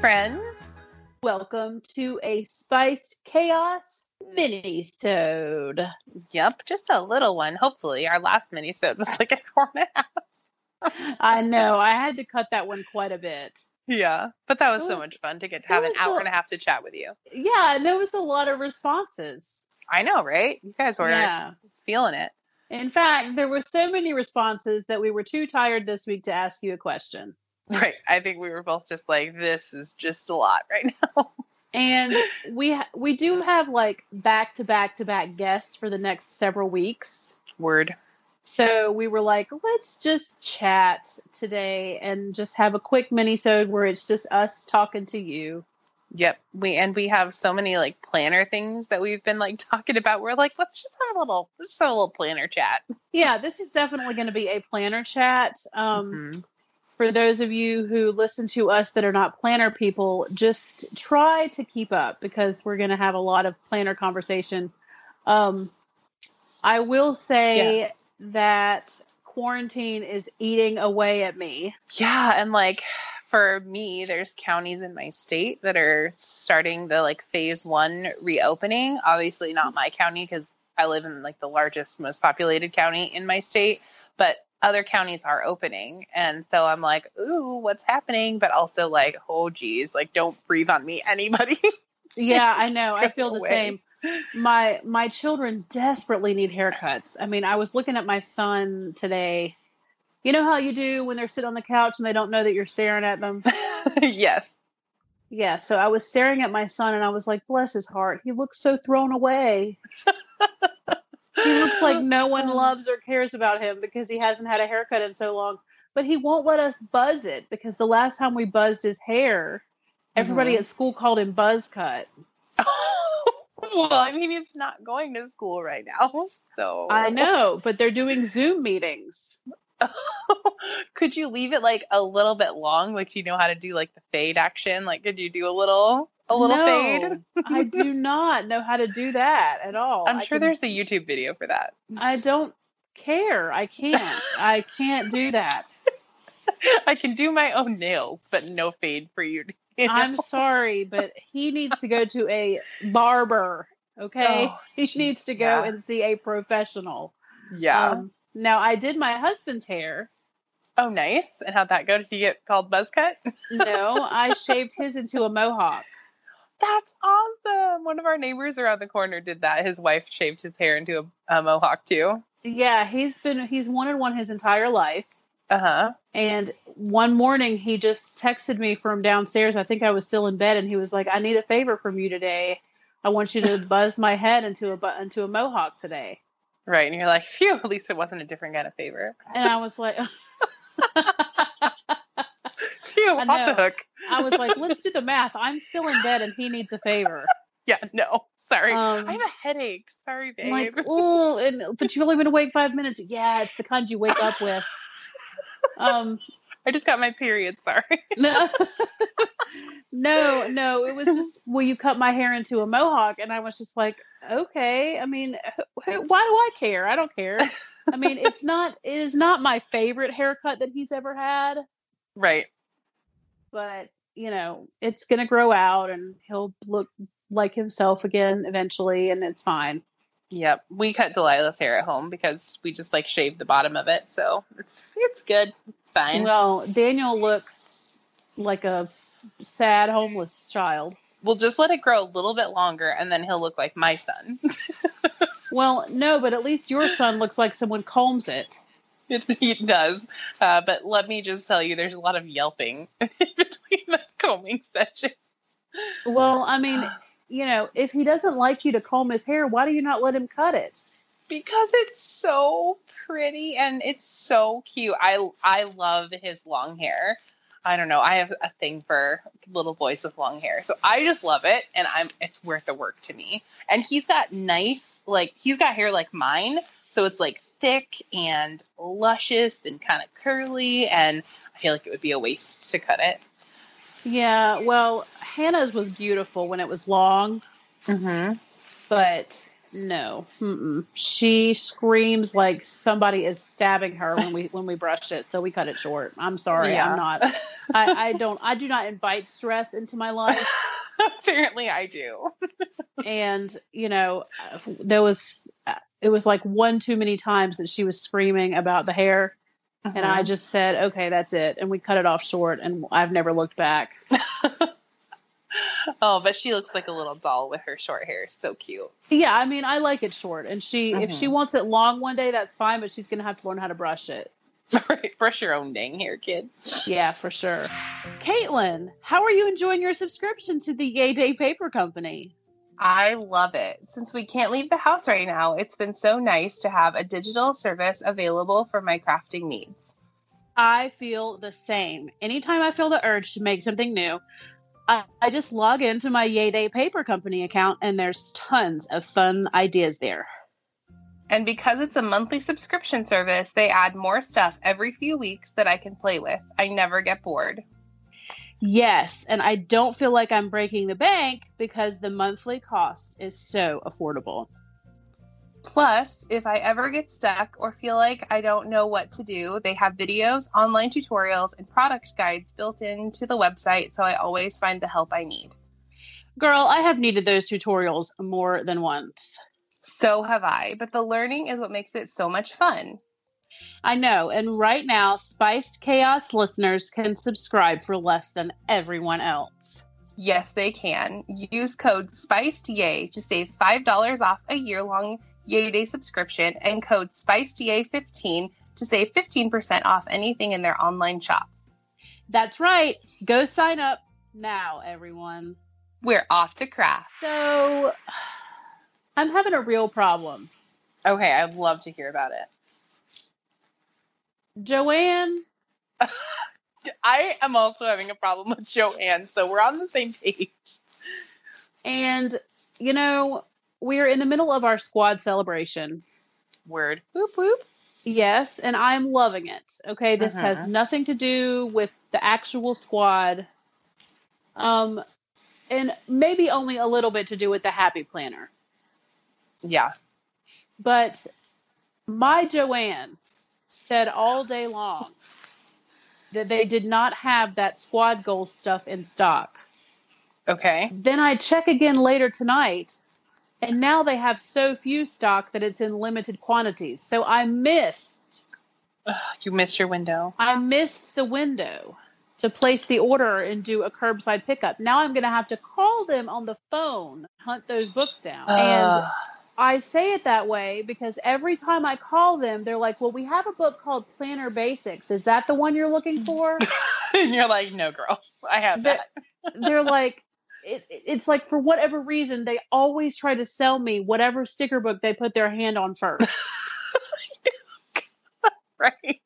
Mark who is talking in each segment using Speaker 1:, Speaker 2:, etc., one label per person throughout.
Speaker 1: Friends.
Speaker 2: Welcome to a Spiced Chaos mini-sode.
Speaker 1: Yep, just a little one. Hopefully, our last mini-sode was like an hour and a half.
Speaker 2: I know. I had to cut that one quite a bit.
Speaker 1: Yeah, but that was,
Speaker 2: It
Speaker 1: so much fun to get to have an
Speaker 2: was
Speaker 1: hour
Speaker 2: a-
Speaker 1: and a half to chat with you.
Speaker 2: Yeah, and there was a lot of responses.
Speaker 1: I know, right? You guys were
Speaker 2: Yeah.
Speaker 1: feeling it.
Speaker 2: In fact, there were so many responses that we were too tired this week to ask you a question.
Speaker 1: Right. I think we were both just like, this is just a lot right now.
Speaker 2: And we ha- we do have like back to back to back guests for the next several weeks.
Speaker 1: Word.
Speaker 2: So we were like, let's just chat today and just have a quick mini-sode where it's just us talking to you.
Speaker 1: Yep. We and we have so many like planner things that we've been like talking about. We're like, let's just have a little let's just have a little planner chat.
Speaker 2: Yeah, this is definitely going to be a planner chat. Um,
Speaker 1: Mhm.
Speaker 2: For those of you who listen to us that are not planner people, just try to keep up because we're going to have a lot of planner conversation. Um, I will say that quarantine is eating away at me.
Speaker 1: Yeah, and like for me, there's counties in my state that are starting the like phase one reopening. Obviously, not my county because I live in like the largest, most populated county in my state, but other counties are opening. And so I'm like, ooh, what's happening? But also like, oh, geez, like don't breathe on me, anybody.
Speaker 2: Yeah, I know. I feel the same. My my children desperately need haircuts. I mean, I was looking at my son today. You know how you do when they're sitting on the couch and they don't know that you're staring at them?
Speaker 1: yes.
Speaker 2: Yeah, so I was staring at my son and I was like, bless his heart. He looks so thrown away. He looks like no one loves or cares about him because he hasn't had a haircut in so long. But he won't let us buzz it because the last time we buzzed his hair, everybody
Speaker 1: Mhm.
Speaker 2: at school called him Buzz Cut.
Speaker 1: well, I mean, he's not going to school right now, so
Speaker 2: I know, but they're doing Zoom meetings.
Speaker 1: could you leave it like a little bit long? Like, you know how to do like the fade action? Like, could you do a little, a little
Speaker 2: no,
Speaker 1: fade?
Speaker 2: I do not know how to do that at all.
Speaker 1: I'm sure
Speaker 2: can-
Speaker 1: there's a YouTube video for that.
Speaker 2: I don't care. I can't. I can't do that.
Speaker 1: I can do my own nails, but no fade for you.
Speaker 2: I'm sorry, but he needs to go to a barber. Okay,
Speaker 1: Oh,
Speaker 2: he
Speaker 1: gee,
Speaker 2: needs to go
Speaker 1: yeah.
Speaker 2: and see a professional.
Speaker 1: yeah.
Speaker 2: Um, now I did my husband's hair.
Speaker 1: oh, nice. And how'd that go? Did he get called buzz cut?
Speaker 2: No, I shaved his into a mohawk.
Speaker 1: That's awesome. One of our neighbors around the corner did that. His wife shaved his hair into a, a mohawk too.
Speaker 2: Yeah, he's been he's wanted one his entire life.
Speaker 1: Uh huh.
Speaker 2: And one morning he just texted me from downstairs. I think I was still in bed, and he was like, "I need a favor from you today. I want you to buzz my head into a into a mohawk today."
Speaker 1: Right. And you're like, phew, at least it wasn't a different kind of favor.
Speaker 2: And I was like, I
Speaker 1: off the hook.
Speaker 2: I was like, "Let's do the math. I'm still in bed, and he needs a favor."
Speaker 1: Yeah, no. Sorry.
Speaker 2: Um,
Speaker 1: I have a headache. Sorry,
Speaker 2: I'm like, oh, and but you've only been awake five minutes. Yeah, it's the kind you wake up with. Um,
Speaker 1: I just got my period. Sorry.
Speaker 2: no, no, no. It was just, will you cut my hair into a mohawk? And I was just like, okay. I mean, wh- wh- why do I care? I don't care. I mean, it's not, it is not my favorite haircut that he's ever had,
Speaker 1: right.
Speaker 2: But you know, it's gonna grow out and he'll look like himself again eventually, and it's fine.
Speaker 1: Yep. We cut Delilah's hair at home because we just like shaved the bottom of it. So it's it's good. It's fine.
Speaker 2: Well, Daniel looks like a sad homeless child.
Speaker 1: we'll just let it grow a little bit longer and then he'll look like my son.
Speaker 2: Well, no, but at least your son looks like someone combs it.
Speaker 1: It, he does. Uh, but let me just tell you, there's a lot of yelping between the combing sessions.
Speaker 2: Well, I mean, you know, if he doesn't like you to comb his hair, why do you not let him cut it?
Speaker 1: because it's so pretty and it's so cute. I I love his long hair. I don't know. I have a thing for little boys with long hair. So I just love it and I'm it's worth the work to me. And he's got nice like he's got hair like mine, so it's like thick and luscious and kind of curly and I feel like it would be a waste to cut it.
Speaker 2: Yeah, well, Hannah's was beautiful when it was long,
Speaker 1: mm-hmm.
Speaker 2: but no, mm-mm. she screams like somebody is stabbing her when we when we brushed it. So we cut it short. I'm sorry,
Speaker 1: Yeah.
Speaker 2: I'm not. I, I don't. I do not invite stress into my life.
Speaker 1: Apparently I do.
Speaker 2: and you know there was it was like one too many times that she was screaming about the hair and
Speaker 1: Mm-hmm.
Speaker 2: i just said okay that's it and we cut it off short and i've never looked back
Speaker 1: oh, but she looks like a little doll with her short hair. So cute.
Speaker 2: yeah i mean i like it short and she if she
Speaker 1: Mhm.
Speaker 2: wants it long one day that's fine but she's gonna have to learn how to brush it
Speaker 1: right, brush your own dang hair, kid.
Speaker 2: yeah for sure caitlin how are you enjoying your subscription to the yay day paper company
Speaker 1: I love it. Since we can't leave the house right now, it's been so nice to have a digital service available for my crafting needs.
Speaker 2: I feel the same. Anytime I feel the urge to make something new, I, I just log into my Yay Day Paper Company account and there's tons of fun ideas there.
Speaker 1: And because it's a monthly subscription service, they add more stuff every few weeks that I can play with. I never get bored.
Speaker 2: Yes, and I don't feel like I'm breaking the bank because the monthly cost is so affordable.
Speaker 1: Plus, if I ever get stuck or feel like I don't know what to do, they have videos, online tutorials, and product guides built into the website, so I always find the help I need.
Speaker 2: Girl, I have needed those tutorials more than once.
Speaker 1: So have I, but the learning is what makes it so much fun.
Speaker 2: I know, and right now, Spiced Chaos listeners can subscribe for less than everyone else.
Speaker 1: Yes, they can. Use code SPICEDYAY to save $5 off a year long Yay Day subscription and code SPICEDYAY15 to save 15% off anything in their online shop.
Speaker 2: That's right. Go sign up now, everyone.
Speaker 1: We're off to craft.
Speaker 2: So, I'm having a real problem.
Speaker 1: Okay, I'd love to hear about it.
Speaker 2: Joann,
Speaker 1: I am also having a problem with Joann, so we're on the same page.
Speaker 2: and you know, we're in the middle of our squad celebration.
Speaker 1: Word. Whoop whoop.
Speaker 2: Yes, and I'm loving it. Okay, this
Speaker 1: Mhm.
Speaker 2: has nothing to do with the actual squad. Um and maybe only a little bit to do with the happy planner.
Speaker 1: Yeah.
Speaker 2: But my Joann said all day long that they did not have that squad goal stuff in stock.
Speaker 1: Okay.
Speaker 2: Then I check again later tonight, and now they have so few stock that it's in limited quantities. So I missed,
Speaker 1: Ugh, you missed your window.
Speaker 2: I missed the window to place the order and do a curbside pickup. Now I'm going to have to call them on the phone, hunt those books down. and
Speaker 1: Ugh.
Speaker 2: I say it that way because every time I call them, they're like, "Well, we have a book called Planner Basics. Is that the one you're looking for?"
Speaker 1: and you're like, no, girl, I have that.
Speaker 2: they're like it, it's like for whatever reason they always try to sell me whatever sticker book they put their hand on first
Speaker 1: right.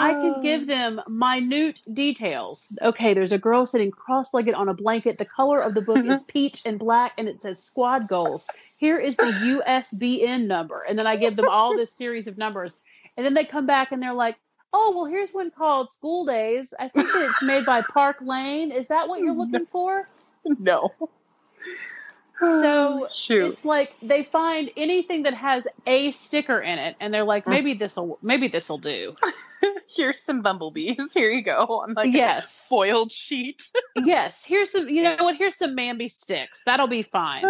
Speaker 2: I can
Speaker 1: Oh.
Speaker 2: give them minute details. Okay there's a girl sitting cross-legged on a blanket. The color of the book is peach and black and it says squad goals. Here is the isbn number. And then i give them all this series of numbers. And then they come back and they're like oh well here's one called school days. I think that it's made by park lane. Is that what you're looking for?
Speaker 1: No.
Speaker 2: So,
Speaker 1: shoot.
Speaker 2: it's like they find anything that has a sticker in it and they're like maybe this'll maybe this'll do
Speaker 1: Here's some bumblebees. Here you go. On like a
Speaker 2: yes
Speaker 1: foiled sheet.
Speaker 2: yes here's some you know what here's some mambi sticks that'll be fine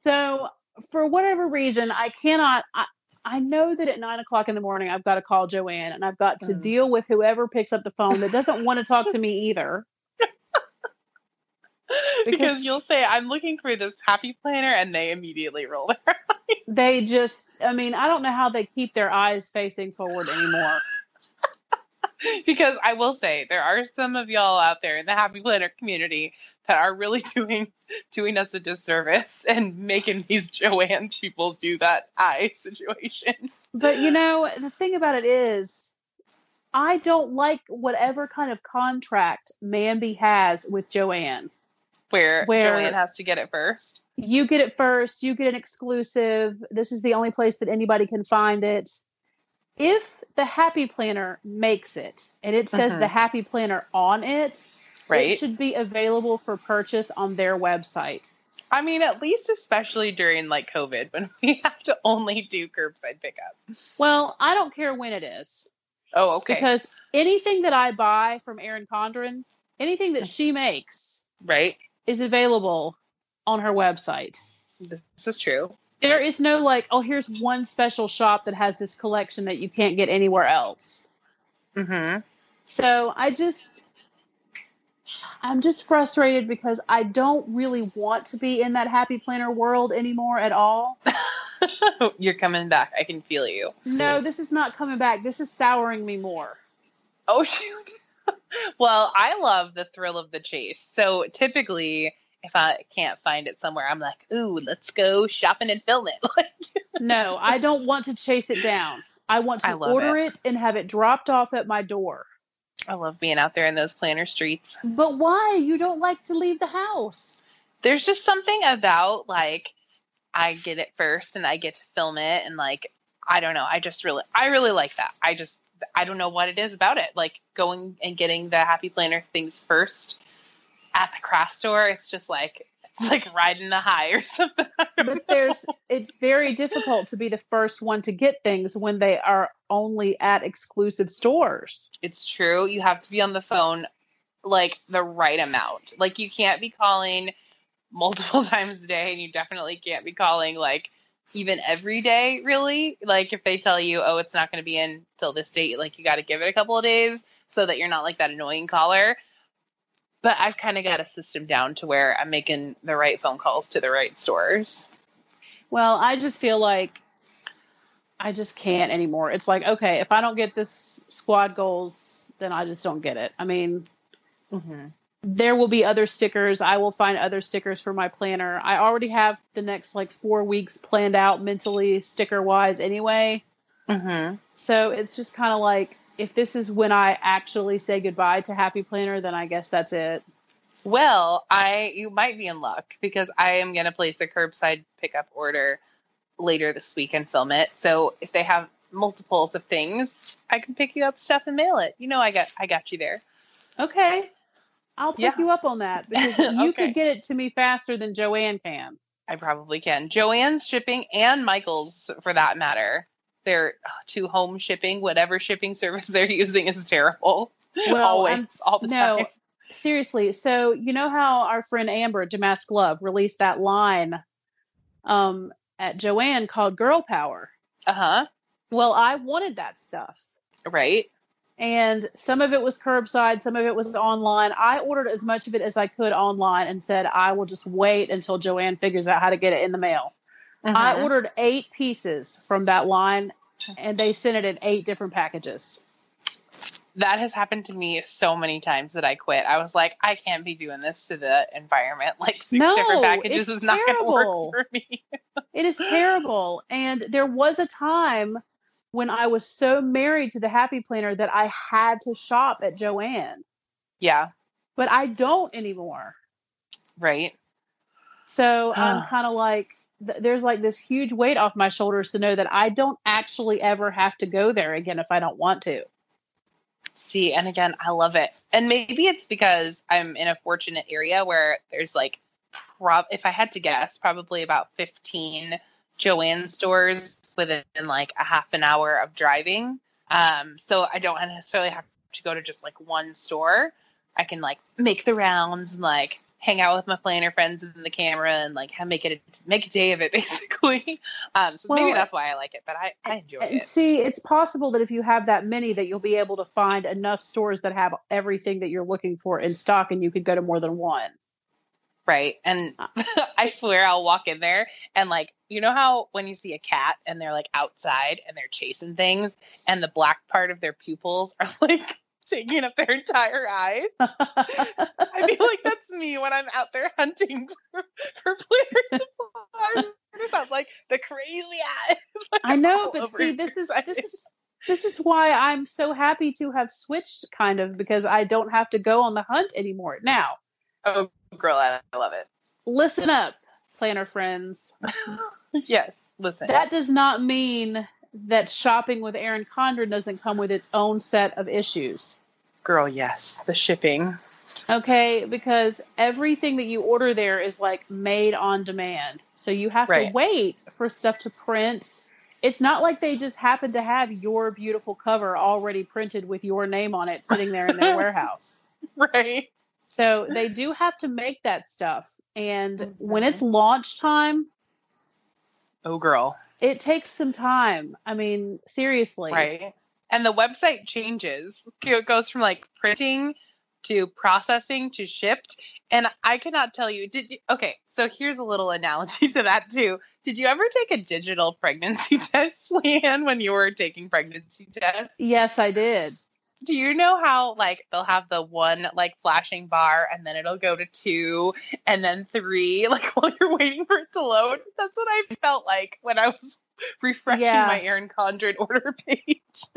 Speaker 2: so for whatever reason i cannot I, I know that at nine o'clock in the morning i've got to call joann and i've got to
Speaker 1: Mm.
Speaker 2: deal with whoever picks up the phone that doesn't want to talk to me either
Speaker 1: because, you'll say, I'm looking for this happy planner, and they immediately roll their eyes.
Speaker 2: they just i mean i don't know how they keep their eyes facing forward anymore
Speaker 1: because I will say there are some of y'all out there in the Happy Planner community that are really doing doing us a disservice and making these Joann people do that eye situation.
Speaker 2: But you know, the thing about it is, I don't like whatever kind of contract Mambi has with Joann.
Speaker 1: Where,
Speaker 2: Where-
Speaker 1: Joann has to get it first.
Speaker 2: You get it first, you get an exclusive. This is the only place that anybody can find it. If the Happy Planner makes it and it says
Speaker 1: Mhm.
Speaker 2: the Happy Planner on it,
Speaker 1: right.
Speaker 2: it should be available for purchase on their website.
Speaker 1: I mean, at least especially during like COVID when we have to only do curbside pickup.
Speaker 2: Well, I don't care when it is.
Speaker 1: Oh, okay.
Speaker 2: because anything that I buy from Erin Condren, anything that she makes
Speaker 1: right.
Speaker 2: Is available on her website.
Speaker 1: This, is true.
Speaker 2: There is no like, oh, here's one special shop that has this collection that you can't get anywhere else.
Speaker 1: Mm-hmm.
Speaker 2: So I just, I'm just frustrated because I don't really want to be in that happy planner world anymore at all.
Speaker 1: You're coming back. I can feel you.
Speaker 2: No, this is not coming back. This is souring me more.
Speaker 1: Oh shoot. Well, I love the thrill of the chase. So typically, if I can't find it somewhere, I'm like, "Ooh, let's go shopping and film it." Like,
Speaker 2: No, I don't want to chase it down. I want to
Speaker 1: I
Speaker 2: order
Speaker 1: it.
Speaker 2: it and have it dropped off at my door.
Speaker 1: I love being out there in those planner streets.
Speaker 2: But why? You don't like to leave the house.
Speaker 1: There's just something about like I get it first and I get to film it and like I don't know. I just really I really like that. I just I don't know what it is about it. Like going and getting the happy planner things first at the craft store. It's just like it's like riding the high or something. I don't know.
Speaker 2: But there's it's very difficult to be the first one to get things when they are only at exclusive stores.
Speaker 1: It's true. You have to be on the phone like the right amount. Like you can't be calling multiple times a day and you definitely can't be calling like even every day really. Like if they tell you, "Oh, it's not going to be in till this date," like you got to give it a couple of days so that you're not like that annoying caller. But I've kind of got a system down to where I'm making the right phone calls to the right stores.
Speaker 2: Well, I just feel like I just can't anymore. It's like, okay, if I don't get this squad goals, then I just don't get it. I mean,
Speaker 1: Mm-hmm.
Speaker 2: There will be other stickers. I will find other stickers for my planner. I already have the next like 4 weeks planned out mentally sticker wise anyway.
Speaker 1: Mm-hmm.
Speaker 2: So it's just kind of like if this is when I actually say goodbye to Happy Planner, then I guess that's it.
Speaker 1: Well, I you might be in luck because I am gonna place a curbside pickup order later this week and film it. So if they have multiples of things, I can pick you up stuff and mail it. You know, I got I got you there.
Speaker 2: Okay. I'll take
Speaker 1: Yeah.
Speaker 2: you up on that because you
Speaker 1: Okay.
Speaker 2: could get it to me faster than Joann can.
Speaker 1: I probably can. Joann's shipping and Michael's for that matter. Their to home shipping, whatever shipping service they're using is terrible.
Speaker 2: Well,
Speaker 1: Always, all the
Speaker 2: no,
Speaker 1: time.
Speaker 2: seriously. So you know how our friend Amber at Damask Love released that line um, at Joann called Girl Power.
Speaker 1: Uh huh.
Speaker 2: Well, I wanted that stuff.
Speaker 1: Right.
Speaker 2: And some of it was curbside, some of it was online. I ordered as much of it as I could online and said I will just wait until Joann figures out how to get it in the mail. I
Speaker 1: Mhm.
Speaker 2: ordered eight pieces from that line, and they sent it in eight different packages.
Speaker 1: that has happened to me so many times that I quit. I was like, I can't be doing this to the environment. Like six
Speaker 2: No,
Speaker 1: different packages
Speaker 2: it's
Speaker 1: is not going to work for me.
Speaker 2: It is terrible. And there was a time when I was so married to the Happy Planner that I had to shop at Joann,
Speaker 1: yeah.
Speaker 2: but I don't anymore.
Speaker 1: Right.
Speaker 2: So I'm kind of like, th- there's like this huge weight off my shoulders to know that I don't actually ever have to go there again if I don't want to.
Speaker 1: See, and again, I love it. And maybe it's because I'm in a fortunate area where there's like, prob- if I had to guess, probably about 15 Joann stores within like a half an hour of driving. Um, so I don't necessarily have to go to just like one store. I can like make the rounds and like hang out with my planner friends in the camera and like make it a, make a day of it basically. Um, so maybe that's why I like it, but I, I enjoy
Speaker 2: And
Speaker 1: it.
Speaker 2: see, it's possible that if you have that many, that you'll be able to find enough stores that have everything that you're looking for in stock, and you could go to more than one.
Speaker 1: Right. And uh. I swear I'll walk in there and like you know how when you see a cat and they're like outside and they're chasing things and the black part of their pupils are like taking up their entire eyes. I feel like that's me when I'm out there hunting for, for player supplies. I'm like the crazy eyes. Like,
Speaker 2: I know, but see, this is this is this is why I'm so happy to have switched kind of because I don't have to go on the hunt anymore. Now,
Speaker 1: oh girl, I, I love it.
Speaker 2: listen up, planner friends.
Speaker 1: Yes, listen.
Speaker 2: That does not mean that shopping with Erin Condren doesn't come with its own set of issues.
Speaker 1: girl, yes, the shipping.
Speaker 2: Okay, because everything that you order there is like made on demand. So you have to wait for stuff to print. It's not like they just happen to have your beautiful cover already printed with your name on it sitting there in their warehouse.
Speaker 1: Right.
Speaker 2: So they do have to make that stuff. And when
Speaker 1: Mhm.
Speaker 2: it's launch time,
Speaker 1: Oh girl.
Speaker 2: it takes some time. I mean, seriously.
Speaker 1: Right. And the website changes. It goes from like printing to processing to shipped. And I cannot tell you, did you, okay, so here's a little analogy to that too. Did you ever take a digital pregnancy test, Leanne, when you were taking pregnancy tests?
Speaker 2: Yes, I did.
Speaker 1: Do you know how like they'll have the one like flashing bar and then it'll go to two and then three, like while you're waiting for it to load? That's what I felt like when I was refreshing
Speaker 2: Yeah.
Speaker 1: my Erin Condren order page.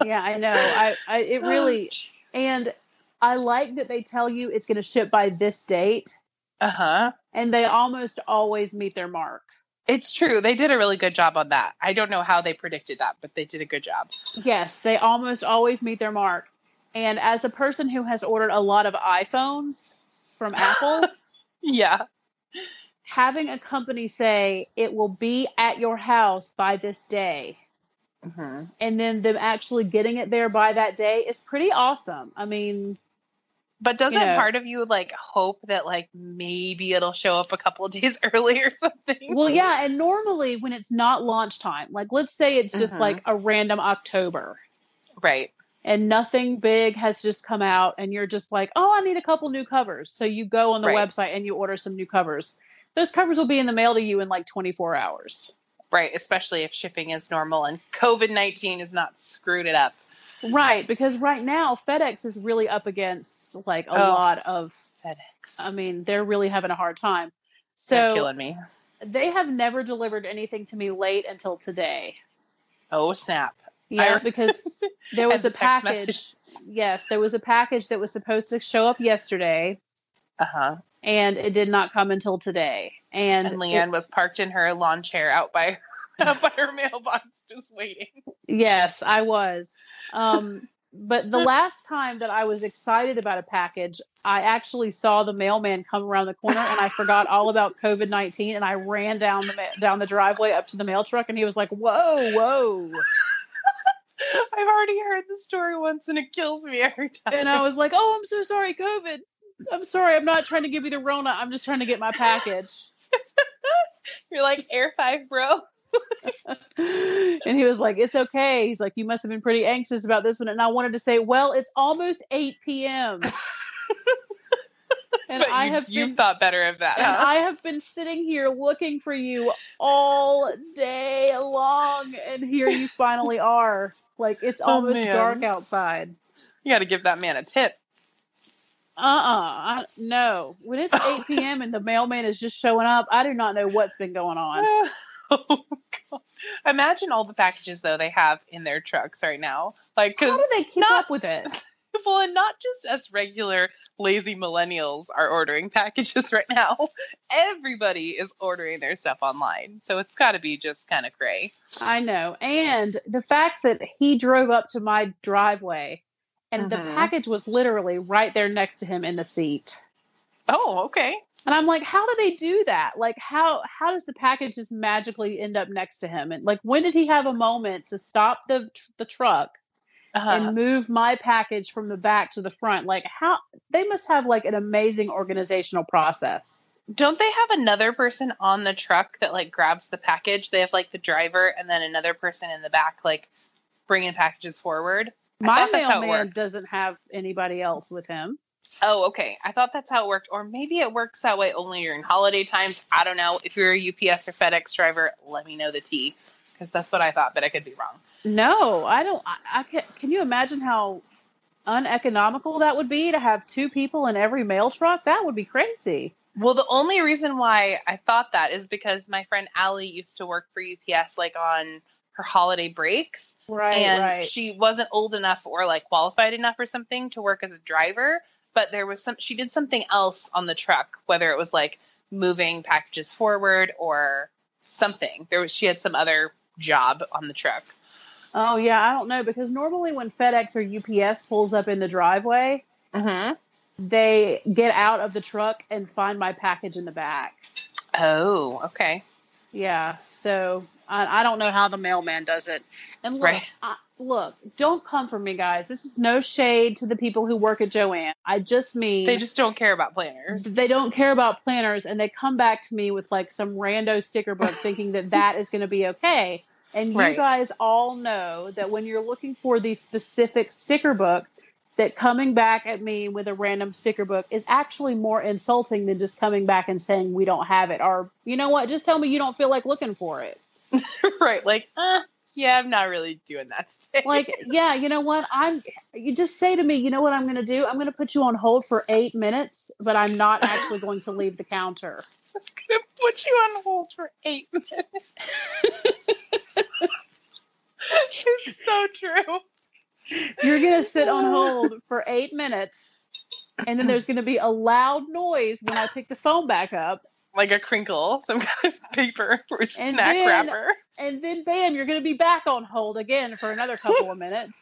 Speaker 2: Yeah, I know. I, I it really and I like that they tell you it's going to ship by this date
Speaker 1: Uh huh.
Speaker 2: and they almost always meet their mark.
Speaker 1: It's true. They did a really good job on that. I don't know how they predicted that, but they did a good job.
Speaker 2: Yes, they almost always meet their mark. And as a person who has ordered a lot of iPhones from Apple,
Speaker 1: Yeah.
Speaker 2: having a company say it will be at your house by this day
Speaker 1: hmm
Speaker 2: and then them actually getting it there by that day is pretty awesome. I mean,
Speaker 1: But doesn't
Speaker 2: You know.
Speaker 1: part of you like hope that like maybe it'll show up a couple of days early or something?
Speaker 2: well, yeah, and normally when it's not launch time, like let's say it's just
Speaker 1: Mhm.
Speaker 2: like a random October
Speaker 1: Right.
Speaker 2: and nothing big has just come out and you're just like, "Oh, I need a couple new covers." So you go on the
Speaker 1: Right.
Speaker 2: website and you order some new covers. Those covers will be in the mail to you in like 24 hours.
Speaker 1: Right. Especially if shipping is normal and COVID 19 has not screwed it up.
Speaker 2: Right, because right now FedEx is really up against like a
Speaker 1: Oh.
Speaker 2: lot of
Speaker 1: FedEx.
Speaker 2: I mean, they're really having a hard time.
Speaker 1: They're
Speaker 2: So
Speaker 1: killing me.
Speaker 2: they have never delivered anything to me late until today.
Speaker 1: Oh, snap.
Speaker 2: Yeah, because there was a package. Yes, there was a package that was supposed to show up yesterday
Speaker 1: Uh huh.
Speaker 2: and it did not come until today. And,
Speaker 1: And
Speaker 2: it-
Speaker 1: Leanne was parked in her lawn chair out by by her mailbox just waiting.
Speaker 2: yes, I was. Um, but the last time that I was excited about a package, I actually saw the mailman come around the corner, and I forgot all about COVID nineteen, and I ran down the ma- down the driveway up to the mail truck, and he was like, "Whoa, whoa!"
Speaker 1: I've already heard the story once and it kills me every time.
Speaker 2: And I was like, "Oh, I'm so sorry, COVID. I'm sorry. I'm not trying to give you the Rona. I'm just trying to get my package."
Speaker 1: You're like Air Five, bro.
Speaker 2: and he was like, "It's okay." He's like, "You must have been pretty anxious about this one." And I wanted to say, "Well, it's almost 8 p.m." and
Speaker 1: but
Speaker 2: I
Speaker 1: you,
Speaker 2: have
Speaker 1: you
Speaker 2: been
Speaker 1: thought better of that.
Speaker 2: and
Speaker 1: huh?
Speaker 2: I have been sitting here looking for you all day long, and here you finally are. Like it's
Speaker 1: Oh,
Speaker 2: almost
Speaker 1: man.
Speaker 2: dark outside.
Speaker 1: you got to give that man a tip.
Speaker 2: Uh uh no. When it's 8 p.m. and the mailman is just showing up, I do not know what's been going on.
Speaker 1: Imagine all the packages though they have in their trucks right now. Like,
Speaker 2: How do they keep
Speaker 1: not-
Speaker 2: up with it?
Speaker 1: well, and not just us regular lazy millennials are ordering packages right now. Everybody is ordering their stuff online, so it's got to be just kind of cray.
Speaker 2: I know. And the fact that he drove up to my driveway and the
Speaker 1: Mhm.
Speaker 2: package was literally right there next to him in the seat.
Speaker 1: Oh, okay.
Speaker 2: And I'm like, how do they do that? Like how how does the package just magically end up next to him? And like when did he have a moment to stop the the truck
Speaker 1: Uh-huh.
Speaker 2: and move my package from the back to the front? Like how they must have like an amazing organizational process.
Speaker 1: Don't they have another person on the truck that like grabs the package? They have like the driver and then another person in the back like bringing packages forward.
Speaker 2: My
Speaker 1: thought that's how it
Speaker 2: mailman doesn't have anybody else with him.
Speaker 1: Oh, okay. I thought that's how it worked, or maybe it works that way only during holiday times. I don't know. If you're a UPS or FedEx driver, let me know the T, because that's what I thought, but I could be wrong.
Speaker 2: No, I don't. I, I can. Can you imagine how uneconomical that would be to have two people in every mail truck? That would be crazy.
Speaker 1: Well, the only reason why I thought that is because my friend Allie used to work for UPS like on her holiday breaks.
Speaker 2: Right,
Speaker 1: and
Speaker 2: right.
Speaker 1: she wasn't old enough or like qualified enough or something to work as a driver, but there was some she did something else on the truck, whether it was like moving packages forward or something. There was she had some other job on the truck.
Speaker 2: Oh yeah, I don't know because normally when FedEx or UPS pulls up in the driveway,
Speaker 1: Mm-hmm.
Speaker 2: they get out of the truck and find my package in the back.
Speaker 1: Oh, okay.
Speaker 2: Yeah, so I, I don't know how the mailman does it. And look,
Speaker 1: Right.
Speaker 2: I, look, don't come for me, guys. This is no shade to the people who work at Joann. I just mean
Speaker 1: They just don't care about planners.
Speaker 2: they don't care about planners, and they come back to me with like some rando sticker book, thinking that that is going to be okay. And you
Speaker 1: Right.
Speaker 2: guys all know that when you're looking for the specific sticker book, that coming back at me with a random sticker book is actually more insulting than just coming back and saying we don't have it. Or you know what? Just tell me you don't feel like looking for it.
Speaker 1: right. Like, uh, yeah, I'm not really doing that today.
Speaker 2: Like, yeah, you know what? I'm. You just say to me, you know what I'm going to do? I'm going to put you on hold for eight minutes, but I'm not actually going to leave the counter.
Speaker 1: I'm gonna put you on hold for eight minutes. it's so true.
Speaker 2: You're going to sit on hold for eight minutes, and then there's going to be a loud noise when I pick the phone back up.
Speaker 1: Like a crinkle, some kind of paper or snack
Speaker 2: then-
Speaker 1: wrapper.
Speaker 2: And then, bam, you're going to be back on hold again for another couple of minutes.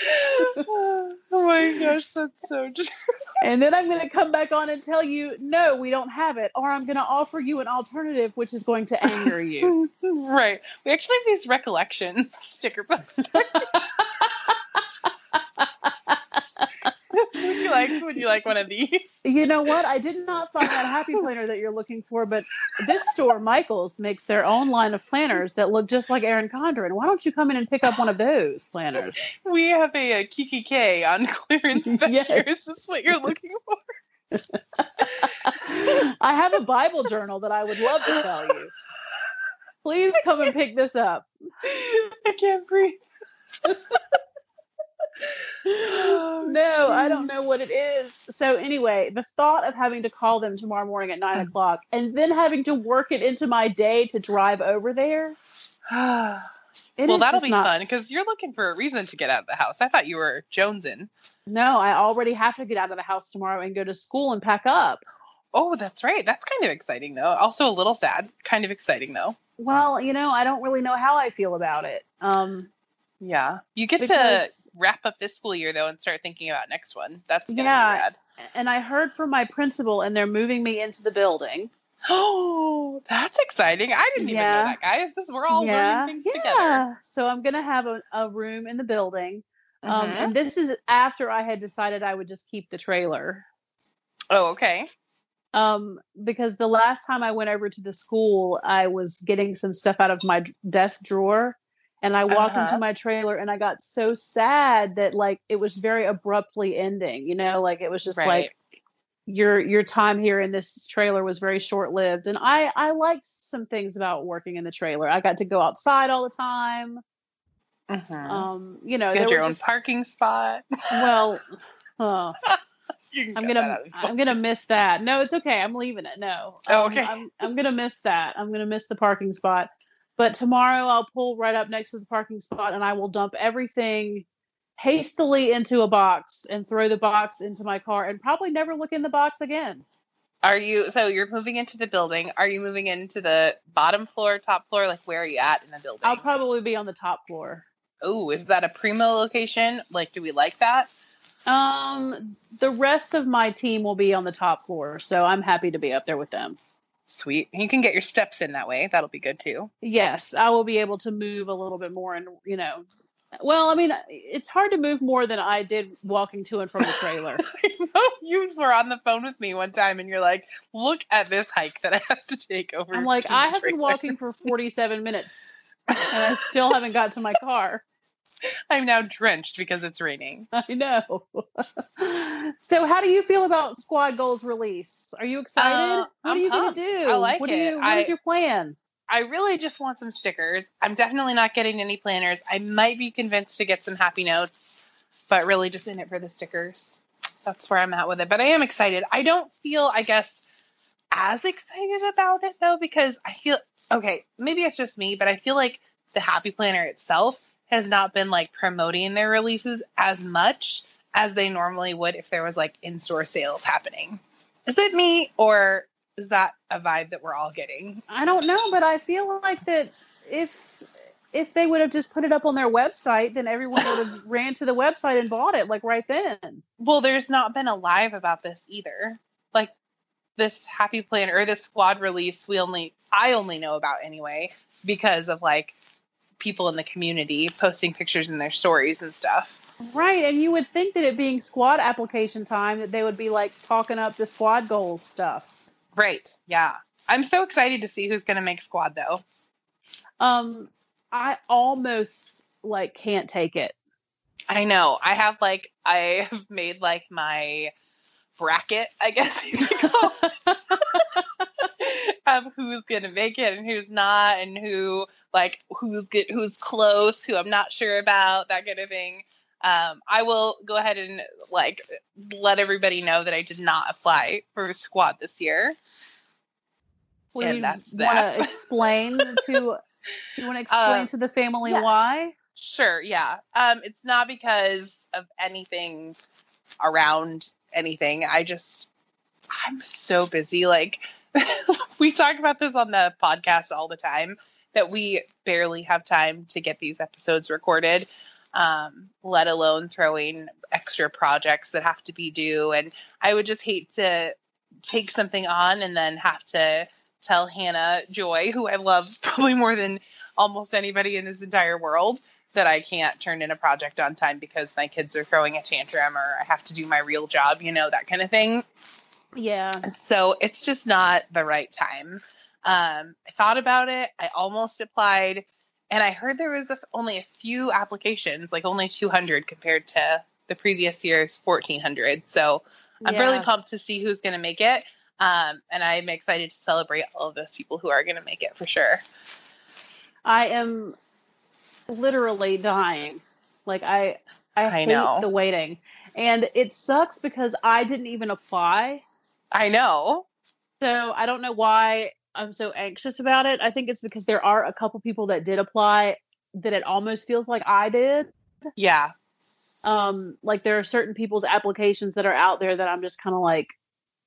Speaker 1: oh my gosh, that's so true.
Speaker 2: And then I'm going to come back on and tell you, no, we don't have it. Or I'm going to offer you an alternative, which is going to anger you.
Speaker 1: right. We actually have these recollections sticker books. you like would you like one of these?
Speaker 2: You know what? I did not find that happy planner that you're looking for, but this store, Michaels, makes their own line of planners that look just like Erin Condren. Why don't you come in and pick up one of those planners?
Speaker 1: We have a, uh kikki.K on clearance back
Speaker 2: Yes.
Speaker 1: here. Is this what you're looking for?
Speaker 2: I have a Bible journal that I would love to sell you. Please come and pick this up.
Speaker 1: I can't breathe.
Speaker 2: No, I don't know what it is. So anyway, the thought of having to call them tomorrow morning at nine o'clock and then having to work it into my day to drive over there.
Speaker 1: well, that'll be
Speaker 2: not-
Speaker 1: fun because you're looking for a reason to get out of the house. I thought you were jonesing.
Speaker 2: No, I already have to get out of the house tomorrow and go to school and pack up.
Speaker 1: Oh, that's right. That's kind of exciting though. Also a little sad. Kind of exciting though.
Speaker 2: Well, you know, I don't really know how I feel about it. Um,
Speaker 1: Yeah. You get to
Speaker 2: Because-
Speaker 1: wrap up this school year though and start thinking about next one. That's gonna
Speaker 2: Yeah.
Speaker 1: be rad.
Speaker 2: and I heard from my principal, and they're moving me into the building.
Speaker 1: Oh, that's exciting. I didn't even know that, guys. This we're all
Speaker 2: yeah,
Speaker 1: learning things
Speaker 2: yeah.
Speaker 1: together.
Speaker 2: So I'm gonna have a, a room in the building. Um,
Speaker 1: Mhm.
Speaker 2: and this is after I had decided I would just keep the trailer.
Speaker 1: Oh, okay.
Speaker 2: Um, because the last time I went over to the school, I was getting some stuff out of my desk drawer, and I walked
Speaker 1: Uh-huh.
Speaker 2: into my trailer, and I got so sad that like it was very abruptly ending. You know, like it was just
Speaker 1: Right.
Speaker 2: like your your time here in this trailer was very short lived, and I I liked some things about working in the trailer. I got to go outside all the time.
Speaker 1: Mhm.
Speaker 2: Um, you know,
Speaker 1: you had your own
Speaker 2: just-
Speaker 1: parking spot.
Speaker 2: well. uh, I'm gonna
Speaker 1: that out if you
Speaker 2: I'm gonna miss that. No, it's okay. I'm leaving it. No.
Speaker 1: Oh,
Speaker 2: Um,
Speaker 1: okay.
Speaker 2: I'm I'm gonna miss that. I'm gonna miss the parking spot. But tomorrow I'll pull right up next to the parking spot and I will dump everything hastily into a box and throw the box into my car and probably never look in the box again.
Speaker 1: Are you so you're moving into the building? Are you moving into the bottom floor, top floor? Like where are you at in the building?
Speaker 2: I'll probably be on the top floor.
Speaker 1: Oh, is that a primo location? Like, do we like that?
Speaker 2: Um, the rest of my team will be on the top floor, so I'm happy to be up there with them.
Speaker 1: Sweet. You can get your steps in that way. That'll be good too.
Speaker 2: yes, I will be able to move a little bit more and you know well, I mean, it's hard to move more than I did walking to and from the trailer.
Speaker 1: You were on the phone with me one time and you're like, look at this hike that I have to take over.
Speaker 2: I'm like, I have been walking for 47 minutes and I still haven't got to my car.
Speaker 1: I'm now drenched because it's raining.
Speaker 2: I know. so, how do you feel about Squad Goals release? Are you excited?
Speaker 1: Uh,
Speaker 2: what
Speaker 1: I'm
Speaker 2: are you going to do?
Speaker 1: I like
Speaker 2: what do
Speaker 1: it.
Speaker 2: You, what
Speaker 1: I-
Speaker 2: is your plan?
Speaker 1: I really just want some stickers. I'm definitely not getting any planners. I might be convinced to get some happy notes. but really just in it for the stickers. That's where I'm at with it. But I am excited. I don't feel, I guess, as excited about it though, because I feel okay, maybe it's just me, but I feel like the Happy Planner itself has not been like promoting their releases as much as they normally would if there was like in-store sales happening. Is it me or is that a vibe that we're all getting?
Speaker 2: I don't know, but I feel like that if if they would have just put it up on their website, then everyone would have ran to the website and bought it like right then.
Speaker 1: Well, there's not been a live about this either. Like this Happy Planner or this squad release, we only I only know about anyway because of like people in the community posting pictures in their stories and stuff.
Speaker 2: Right, and you would think that it being squad application time that they would be like talking up the squad goals stuff.
Speaker 1: Right. Yeah. I'm so excited to see who's going to make squad though.
Speaker 2: Um I almost like can't take it.
Speaker 1: I know. I have like I have made like my bracket, I guess you could call of who's gonna make it and who's not, and who like who's good, who's close, who I'm not sure about, that kind of thing. Um, I will go ahead and like let everybody know that I did not apply for squad this year.
Speaker 2: Well,
Speaker 1: And
Speaker 2: you
Speaker 1: that's
Speaker 2: want
Speaker 1: that.
Speaker 2: to explain to you want to explain
Speaker 1: Uh,
Speaker 2: to the family
Speaker 1: yeah.
Speaker 2: why?
Speaker 1: Sure, yeah. Um, it's not because of anything around anything. I just I'm so busy. Like we talk about this on the podcast all the time that we barely have time to get these episodes recorded. Um, let alone throwing extra projects that have to be due. And I would just hate to take something on and then have to tell Hannah Joy, who I love probably more than almost anybody in this entire world, that I can't turn in a project on time because my kids are throwing a tantrum or I have to do my real job, you know, that kind of thing.
Speaker 2: Yeah.
Speaker 1: So it's just not the right time. Um, I thought about it. I almost applied, and I heard there was a, only a few applications, like only 200 compared to the previous year's 1400. So I'm really pumped to see who's going to make it. Um, and I'm excited to celebrate all of those people who are going to make it for sure.
Speaker 2: I am literally dying. Like I I,
Speaker 1: I
Speaker 2: hate
Speaker 1: know.
Speaker 2: the waiting. And it sucks because I didn't even apply.
Speaker 1: I know.
Speaker 2: So I don't know why I'm so anxious about it. I think it's because there are a couple people that did apply that it almost feels like I did.
Speaker 1: Yeah.
Speaker 2: Um like there are certain people's applications that are out there that I'm just kind of like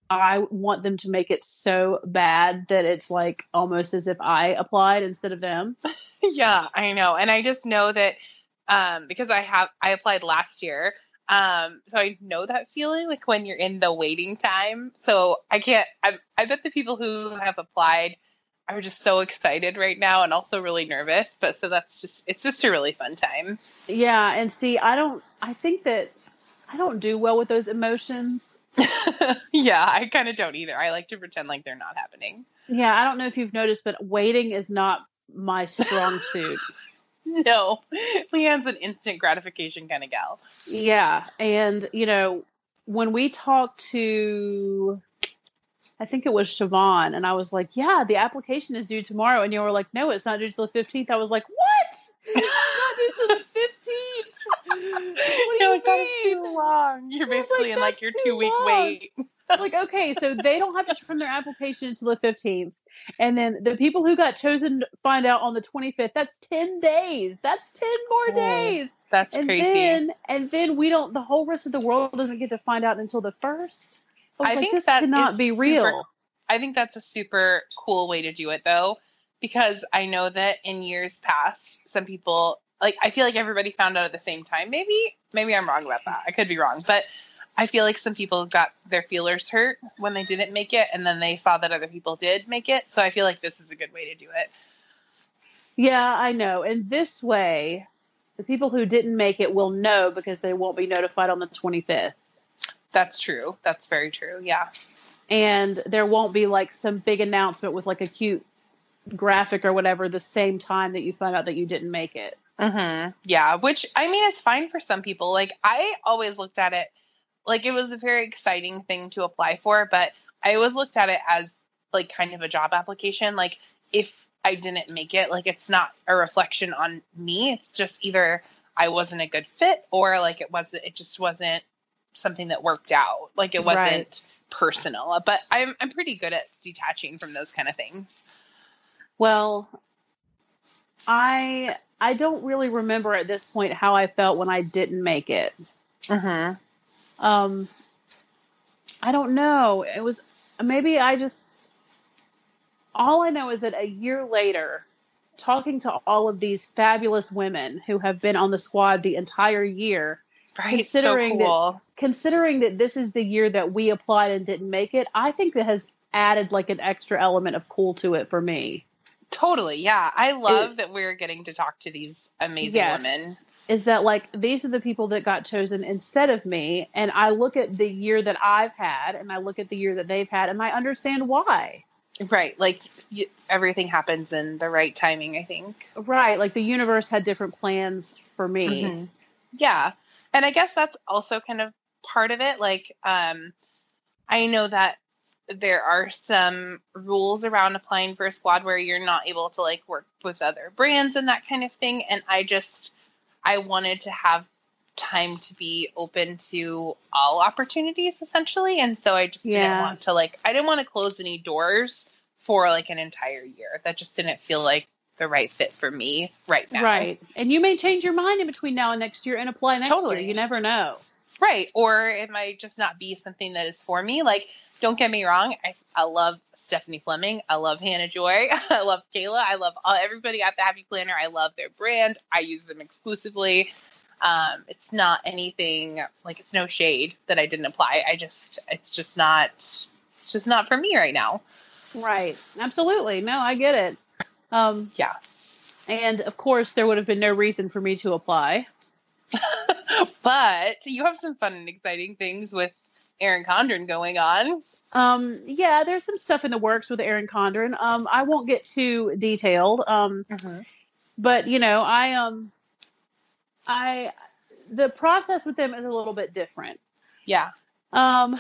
Speaker 2: I want them to make it so bad that it's like almost as if I applied instead of them.
Speaker 1: yeah, I know. And I just know that um, because I have I applied last year. Um, so I know that feeling like when you're in the waiting time. So I can't I I bet the people who have applied are just so excited right now and also really nervous. But so that's just it's just a really fun time.
Speaker 2: Yeah, and see, I don't I think that I don't do well with those emotions.
Speaker 1: yeah, I kind of don't either. I like to pretend like they're not happening.
Speaker 2: Yeah, I don't know if you've noticed, but waiting is not my strong suit.
Speaker 1: No, Leanne's an instant gratification kind of gal.
Speaker 2: Yeah, and you know, when we talked to I think it was Siobhan, and I was like, "Yeah, the application is due tomorrow," and you were like, "No, it's not due till the fifteenth. I was like, "What? It's not due till the fifteenth? What do
Speaker 1: You're like, that's
Speaker 2: mean?"
Speaker 1: too long. You're basically
Speaker 2: like,
Speaker 1: in like your two week wait.
Speaker 2: like okay so they don't have to turn their application until the 15th and then the people who got chosen find out on the 25th that's 10 days. That's 10 more
Speaker 1: Oh,
Speaker 2: days.
Speaker 1: That's
Speaker 2: and
Speaker 1: crazy.
Speaker 2: then and then we don't the whole rest of the world doesn't get to find out until the first. I,
Speaker 1: I
Speaker 2: like,
Speaker 1: think
Speaker 2: this
Speaker 1: that
Speaker 2: cannot be
Speaker 1: super-
Speaker 2: real.
Speaker 1: I think that's a super cool way to do it though, because I know that in years past, some people like I feel like everybody found out at the same time. Maybe maybe I'm wrong about that. I could be wrong, but I feel like some people got their feelers hurt when they didn't make it, and then they saw that other people did make it. So I feel like this is a good way to do it.
Speaker 2: yeah i know and this way the people who didn't make it will know because they won't be notified on the 25th
Speaker 1: That's true. That's very true. Yeah.
Speaker 2: and there won't be like some big announcement with like a cute graphic or whatever the same time that you find out that you didn't make it.
Speaker 1: Hmm Yeah, which I mean is fine for some people. Like I always looked at it like it was a very exciting thing to apply for, but I always looked at it as like kind of a job application. Like if I didn't make it, like it's not a reflection on me. It's just either I wasn't a good fit or like it wasn't it just wasn't something that worked out. Like it wasn't
Speaker 2: Right.
Speaker 1: personal. But I'm I'm pretty good at detaching from those kind of things.
Speaker 2: Well, I I don't really remember at this point how I felt when I didn't make it.
Speaker 1: Mhm.
Speaker 2: Um I don't know. It was maybe I just all I know is that a year later talking to all of these fabulous women who have been on the squad the entire year
Speaker 1: Right.
Speaker 2: Considering
Speaker 1: so
Speaker 2: that- considering that this is the year that we applied and didn't make it, I think that has added like an extra element of cool to it for me.
Speaker 1: Totally. Yeah. I love that we're getting to talk to these amazing
Speaker 2: Yes.
Speaker 1: women.
Speaker 2: Is that like these are the people that got chosen instead of me, and I look at the year that I've had, and I look at the year that they've had, and I understand why.
Speaker 1: Right. Like you, everything happens in the right timing, I think.
Speaker 2: Right, like the universe had different plans for me.
Speaker 1: Mhm. Yeah. And I guess that's also kind of part of it. Like, um, I know that there are some rules around applying for a squad where you're not able to like work with other brands and that kind of thing. And I just, I wanted to have time to be open to all opportunities essentially. And so I just didn't want to like, I didn't want to close any doors for like an entire year. That just didn't feel like the right fit for me right now.
Speaker 2: Right, and you may change your mind in between now and next year and apply next
Speaker 1: Totally.
Speaker 2: year. You never know.
Speaker 1: Right. Or it might just not be something that is for me. Like, don't get me wrong. I, I love Stephanie Fleming. I love Hannah Joy. I love Kayla. I love all, everybody at the Happy Planner. I love their brand. I use them exclusively. Um, it's not anything like it's no shade that I didn't apply. I just, it's just not, it's just not for me right now.
Speaker 2: Right, absolutely. No, I get it. Um,
Speaker 1: Yeah.
Speaker 2: and of course, there would have been no reason for me to apply.
Speaker 1: but you have some fun and exciting things with Erin Condren going on.
Speaker 2: Um, yeah, there's some stuff in the works with Erin Condren. Um, I won't get too detailed. Um, but you know, I um, I the process with them is a little bit different.
Speaker 1: Yeah.
Speaker 2: Um,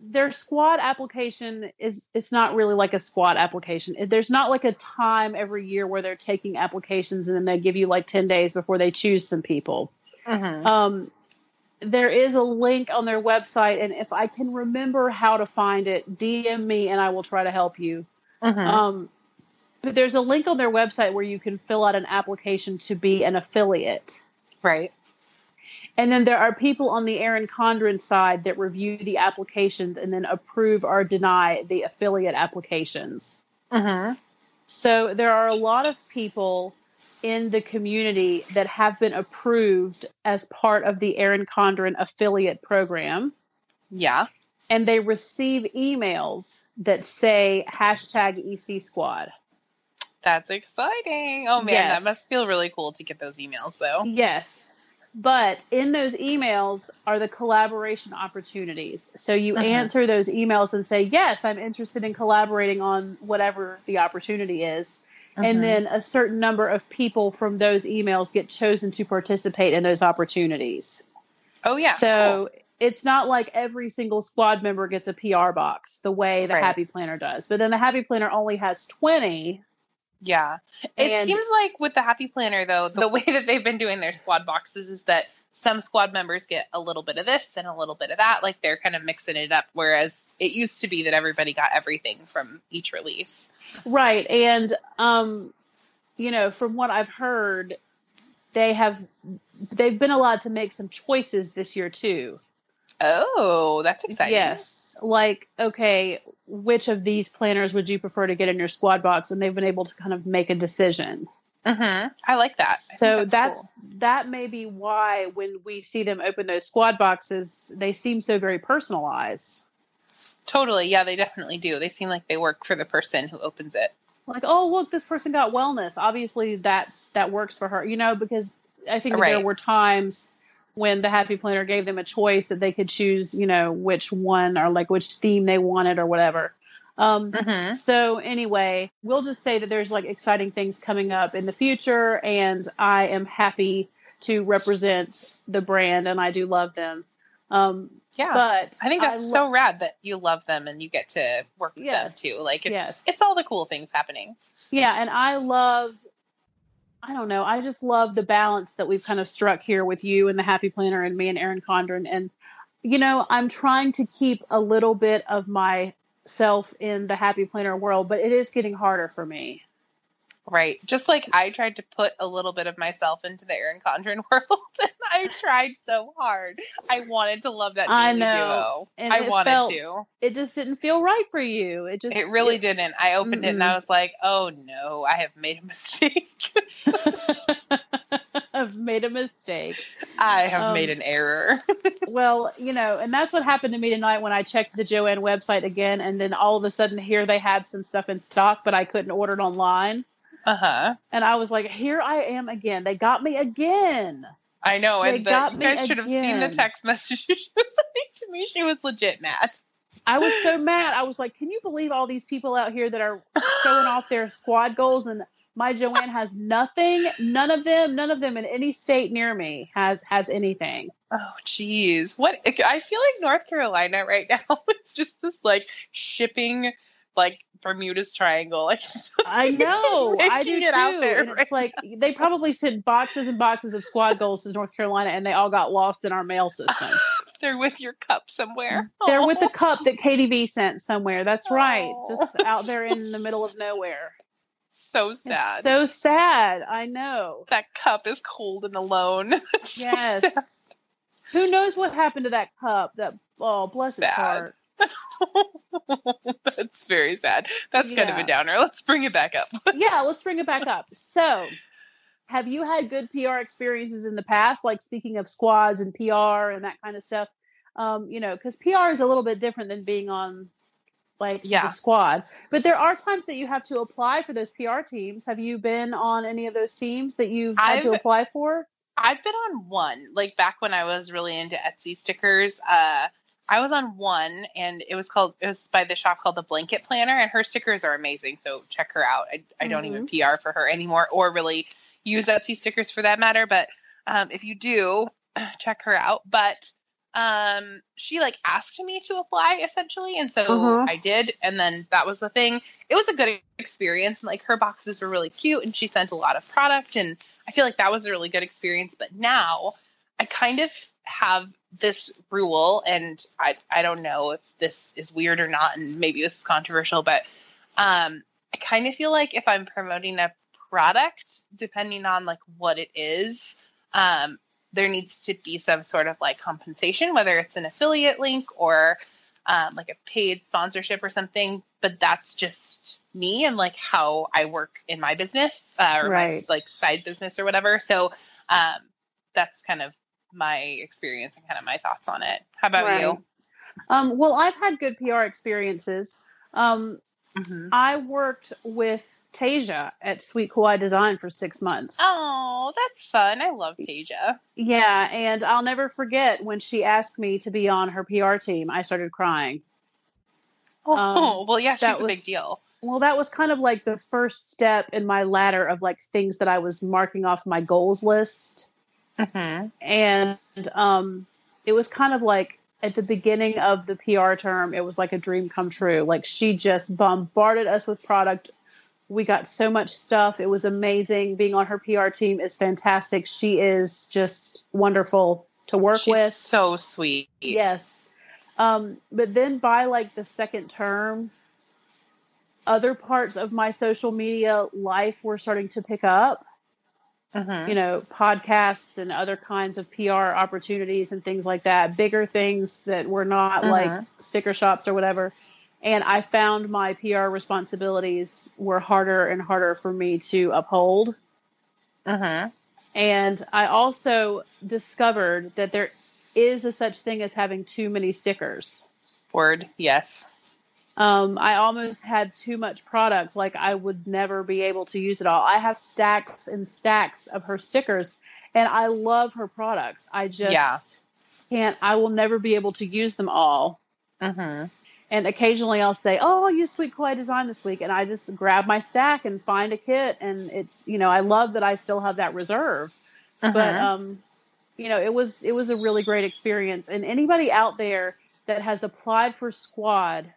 Speaker 2: their squad application is it's not really like a squad application. There's not like a time every year where they're taking applications and then they give you like 10 days before they choose some people.
Speaker 1: Mhm.
Speaker 2: Um, there is a link on their website, and if I can remember how to find it, DM me and I will try to help you.
Speaker 1: Mhm.
Speaker 2: Um, but there's a link on their website where you can fill out an application to be an affiliate.
Speaker 1: right.
Speaker 2: And then there are people on the Erin Condren side that review the applications and then approve or deny the affiliate applications.
Speaker 1: hmm
Speaker 2: So there are a lot of people in the community that have been approved as part of the Erin Condren affiliate program.
Speaker 1: Yeah.
Speaker 2: And they receive emails that say hashtag EC Squad.
Speaker 1: That's exciting. Oh man,
Speaker 2: Yes.
Speaker 1: that must feel really cool to get those emails though.
Speaker 2: Yes. But in those emails are the collaboration opportunities. So you
Speaker 1: Mhm.
Speaker 2: answer those emails and say, Yes, I'm interested in collaborating on whatever the opportunity is.
Speaker 1: Mhm.
Speaker 2: And then a certain number of people from those emails get chosen to participate in those opportunities.
Speaker 1: Oh yeah.
Speaker 2: so it's not like every single squad member gets a PR box the way the
Speaker 1: Right.
Speaker 2: Happy Planner does. But then the Happy Planner only has 20.
Speaker 1: Yeah. It
Speaker 2: And-
Speaker 1: seems like with the Happy Planner though, the way that they've been doing their squad boxes is that some squad members get a little bit of this and a little bit of that. Like they're kind of mixing it up. Whereas it used to be that everybody got everything from each release.
Speaker 2: Right. And um you know, from what I've heard, they have they've been allowed to make some choices this year too.
Speaker 1: Oh, that's exciting.
Speaker 2: Yes. Like, okay, which of these planners would you prefer to get in your squad box? And they've been able to kind of make a decision.
Speaker 1: Hmm I like that. I
Speaker 2: so that's,
Speaker 1: cool.
Speaker 2: that may be why when we see them open those squad boxes, they seem so very personalized.
Speaker 1: totally. Yeah, they definitely do. They seem like they work for the person who opens it.
Speaker 2: Like, oh look, this person got wellness. Obviously that's that works for her, you know, because I think that there were times when the happy planner gave them a choice that they could choose, you know, which one or like which theme they wanted or whatever. Um,
Speaker 1: hmm
Speaker 2: So anyway, we'll just say that there's like exciting things coming up in the future, and I am happy to represent the brand, and I do love them. Um,
Speaker 1: Yeah.
Speaker 2: but
Speaker 1: I think that's
Speaker 2: lo-
Speaker 1: so rad that you love them and you get to work with
Speaker 2: Yes.
Speaker 1: them too. Like it's
Speaker 2: Yes.
Speaker 1: it's all the cool things happening.
Speaker 2: yeah, and I love I don't know. I just love the balance that we've kind of struck here with you and the Happy Planner and me and Erin Condren. And, you know, I'm trying to keep a little bit of myself in the Happy Planner world, but it is getting harder for me.
Speaker 1: Right. Just like I tried to put a little bit of myself into the Erin Condren world, and I tried so hard. I wanted to love that
Speaker 2: I know.
Speaker 1: duo.
Speaker 2: And
Speaker 1: I
Speaker 2: it
Speaker 1: wanted
Speaker 2: felt-
Speaker 1: to.
Speaker 2: It just didn't feel right for you. It just
Speaker 1: It really didn't. I opened it and I was like, "Oh no, I have made a mistake.
Speaker 2: I've made a mistake.
Speaker 1: I have
Speaker 2: Um,
Speaker 1: made an error."
Speaker 2: Well, you know, and that's what happened to me tonight when I checked the Joann website again, and then all of a sudden here they had some stuff in stock, but I couldn't order it online.
Speaker 1: uh huh.
Speaker 2: And I was like, here I am again. They got me again.
Speaker 1: I know,
Speaker 2: They
Speaker 1: and the, you guys should have seen the text message she was sending to me. She was legit mad.
Speaker 2: I was so mad. I was like, can you believe all these people out here that are showing off their squad goals and my Joann has nothing. None of them, none of them in any state near me has has anything.
Speaker 1: Oh, jeez. What? I feel like North Carolina right now. It's just this like shipping, like Bermuda's Triangle. Like
Speaker 2: I know. I do
Speaker 1: making
Speaker 2: too.
Speaker 1: out there right
Speaker 2: it's like they probably sent boxes and boxes of squad goals to North Carolina, and they all got lost in our mail system.
Speaker 1: They're with your cup somewhere.
Speaker 2: They're with the
Speaker 1: Oh,
Speaker 2: cup that KDV sent somewhere. That's right,
Speaker 1: Oh.
Speaker 2: just out there in the middle of nowhere.
Speaker 1: So
Speaker 2: It's
Speaker 1: sad.
Speaker 2: so sad. I know.
Speaker 1: that cup is cold and alone. It's so
Speaker 2: Yes.
Speaker 1: sad.
Speaker 2: Who knows what happened to that cup? That oh, bless its heart.
Speaker 1: That's very sad. That's kind of a downer. Let's bring it back up.
Speaker 2: yeah, let's bring it back up. So, have you had good PR experiences in the past? Like speaking of squads and PR and that kind of stuff. Um, you know, because PR is a little bit different than being on like
Speaker 1: Yeah.
Speaker 2: the squad. But there are times that you have to apply for those PR teams. Have you been on any of those teams that you've had to
Speaker 1: I've-
Speaker 2: apply for?
Speaker 1: I've been on one, like back when I was really into Etsy stickers. Uh, I was on one, and it was called it was by the shop called the Blanket Planner, and her stickers are amazing. So check her out. I, I don't even PR for her anymore, or really use Etsy stickers for that matter. But um, if you do, check her out. But um, she like asked me to apply essentially, and so
Speaker 2: Uh-huh.
Speaker 1: I did, and then that was the thing. It was a good experience, and like her boxes were really cute, and she sent a lot of product, and I feel like that was a really good experience. But now I kind of have this rule, and I I don't know if this is weird or not, and maybe this is controversial, but um, I kind of feel like if I'm promoting a product, depending on like what it is, um, there needs to be some sort of like compensation, whether it's an affiliate link or um, like a paid sponsorship or something. But that's just me and like how I work in my business uh, or my like side business or whatever. So um, that's kind of my experience and kind of my thoughts on it. How about
Speaker 2: Right.
Speaker 1: you?
Speaker 2: Um, well, I've had good PR experiences. Um,
Speaker 1: Mm-hmm.
Speaker 2: I worked with Tasia at Sweet Kawaii Design for six months.
Speaker 1: Oh, that's fun. I love Tasia.
Speaker 2: Yeah, and I'll never forget when she asked me to be on her PR team. I started crying.
Speaker 1: Oh, well, yeah, she's
Speaker 2: was,
Speaker 1: a big deal.
Speaker 2: Well, that was kind of like the first step in my ladder of like things that I was marking off my goals list.
Speaker 1: Mm-hmm.
Speaker 2: And um, it was kind of like at the beginning of the PR term, it was like a dream come true. Like she just bombarded us with product. We got so much stuff. It was amazing. Being on her PR team is fantastic. She is just wonderful to work
Speaker 1: She's
Speaker 2: with.
Speaker 1: so sweet.
Speaker 2: Yes. Um, but then by like the second term, other parts of my social media life were starting to pick up,
Speaker 1: Mm-hmm.
Speaker 2: you know, podcasts and other kinds of PR opportunities and things like that, bigger things that were not like
Speaker 1: Mhm.
Speaker 2: sticker shops or whatever. And I found my PR responsibilities were harder and harder for me to uphold.
Speaker 1: Mm-hmm.
Speaker 2: And I also discovered that there is a such thing as having too many stickers.
Speaker 1: Word. Yes.
Speaker 2: Um, I almost had too much product, like I would never be able to use it all. I have stacks and stacks of her stickers, and I love her products. I just
Speaker 1: Yeah.
Speaker 2: can't, I will never be able to use them all.
Speaker 1: Mm-hmm.
Speaker 2: And occasionally I'll say, Oh, I'll use Sweet Kawaii Design this week. And I just grab my stack and find a kit. And it's, you know, I love that I still have that reserve. but
Speaker 1: Mm-hmm.
Speaker 2: um you know it was it was a really great experience and anybody out there that has applied for squad